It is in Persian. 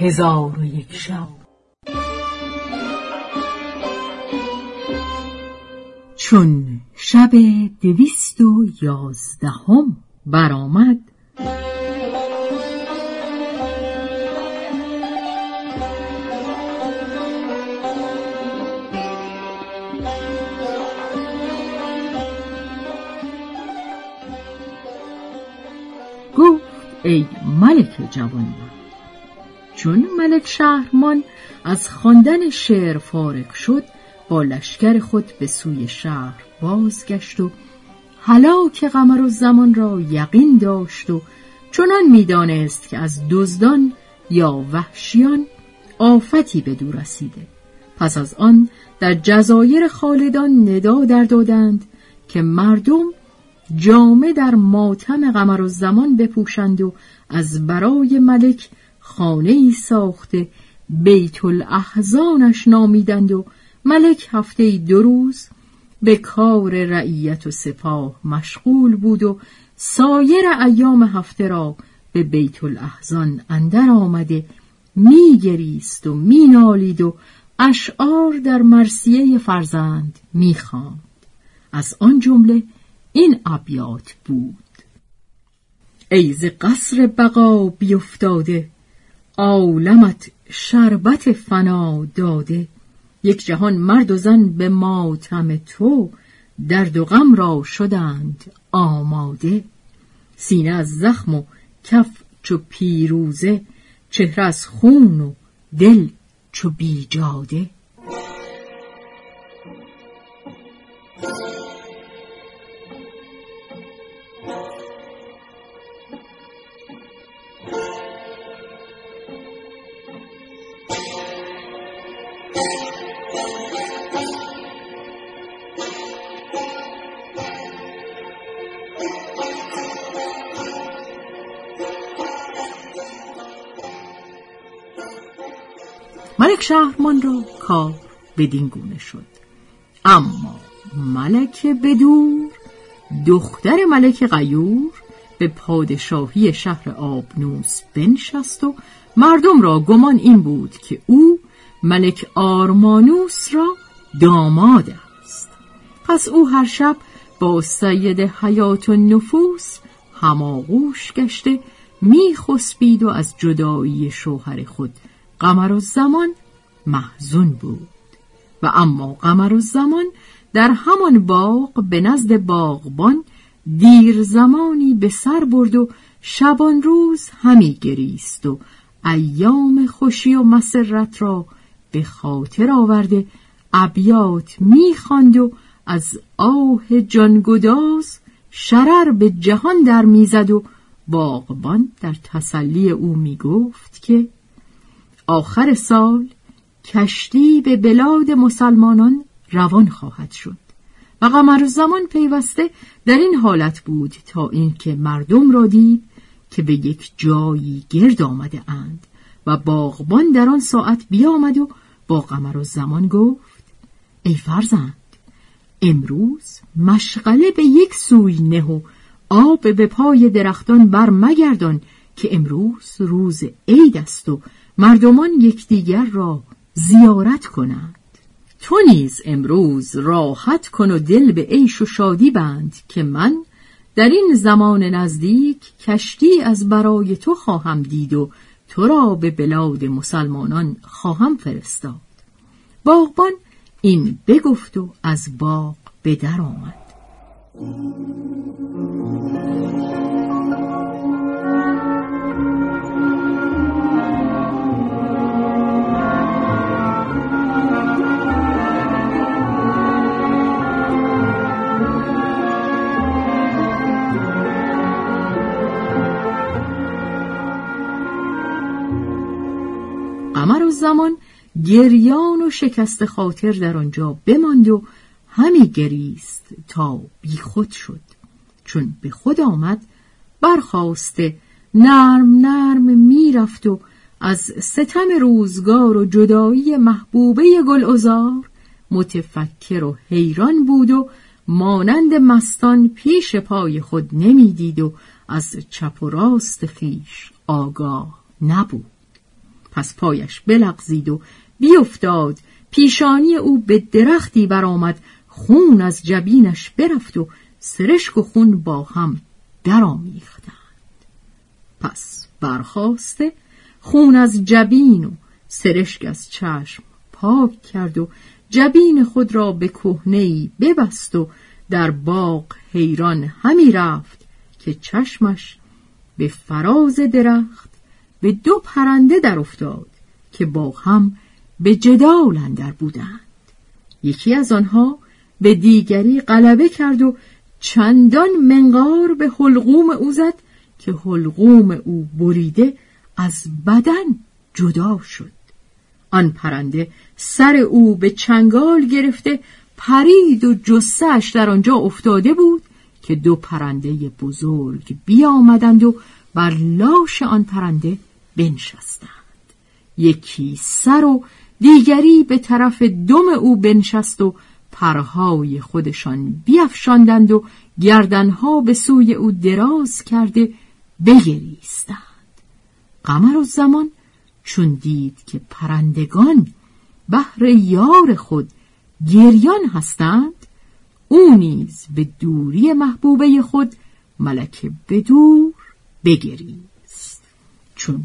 هزار و یک شب. چون شب دویست و یازدهم برآمد گفت ای ملک جوان چون ملک شهرمان از خواندن شعر فارغ شد با لشکر خود به سوی شهر بازگشت و هلاک قمر و زمان را یقین داشت و چنان می‌دانست که از دزدان یا وحشیان آفتی به دور رسیده. پس از آن در جزایر خالدان ندا در دادند که مردم جامه در ماتم قمر و زمان بپوشند و از برای ملک خانه ای ساخته بیت الاحزانش نامیدند و ملک هفته دو روز به کار رعیت و سپاه مشغول بود و سایر ایام هفته را به بیت الاحزان اندر آمده میگریست و مینالید و اشعار در مرسیه فرزند می‌خواند. از آن جمله این ابیات بود. ای ز قصر بقا بیفتاده عالمت شربت فنا داده. یک جهان مرد و زن به ماتم تو درد و غم را شدند آماده. سینه از زخم و کف چو پیروزه چهره از خون و دل چو بیجاده. ملک شهرمان را کار بدین گونه شد. اما ملک بدور دختر ملک غیور به پادشاهی شهر آبنوس بنشست و مردم را گمان این بود که او ملک آرمانوس را داماد است. پس او هر شب با سید حیات و نفوس هماغوش گشته میخسبید و از جدایی شوهر خود قمر و زمان محزون بود. و اما قمر و زمان در همان باغ به نزد باغبان دیر زمانی به سر برد و شبان روز همی گریست و ایام خوشی و مسرت را به خاطر آورده ابیات می‌خواند و از آه جانگداز شرر به جهان در می‌زد و باغبان در تسلی او می‌گفت که آخر سال کشتی به بلاد مسلمانان روان خواهد شد و قمر زمان پیوسته در این حالت بود تا اینکه مردم را دید که به یک جایی گرد آمده اند. و باغبان در آن ساعت بیامد و با قمر و زمان گفت ای فرزند امروز مشغله به یک سوی نه و آب به پای درختان بر مگردان که امروز روز عید است و مردمان یکدیگر را زیارت کنند. تو نیز امروز راحت کن و دل به عیش و شادی بند که من در این زمان نزدیک کشتی از برای تو خواهم دید و تو را به بلاد مسلمانان خواهم فرستاد. باغبان این بگفت و از باغ به در آمد. زمان گریان و شکست خاطر در آنجا بماند و همی گریست تا بیخود شد. چون به خود آمد برخواسته نرم نرم می‌رفت و از ستم روزگار و جدایی محبوبه گلعزار متفکر و حیران بود و مانند مستان پیش پای خود نمی‌دید و از چپ و راست خیش آگاه نبود. پس پایش بلغزید و بیافتاد. پیشانی او به درختی برآمد خون از جبینش برفت و سرشک و خون با هم درآمیختند. پس برخواسته خون از جبین و سرشک از چشم پاک کرد و جبین خود را به کهنهای ببست و در باغ حیران همی رفت که چشمش به فراز درخت به دو پرنده در افتاد که با هم به جدال اندر بودند. یکی از آنها به دیگری غلبه کرد و چندان منقار به حلقوم او زد که حلقوم او بریده از بدن جدا شد. آن پرنده سر او به چنگال گرفته پرید و جسهش در آنجا افتاده بود که دو پرنده بزرگ بیامدند و بر لاش آن پرنده بنشستند. یکی سر و دیگری به طرف دم او بنشست و پرهای خودشان بیافشاندند و گردنها به سوی او دراز کرده بگریستند. قمر و زمان چون دید که پرندگان بهر یار خود گریان هستند او نیز به دوری محبوبه خود ملک بدور بگریست. چون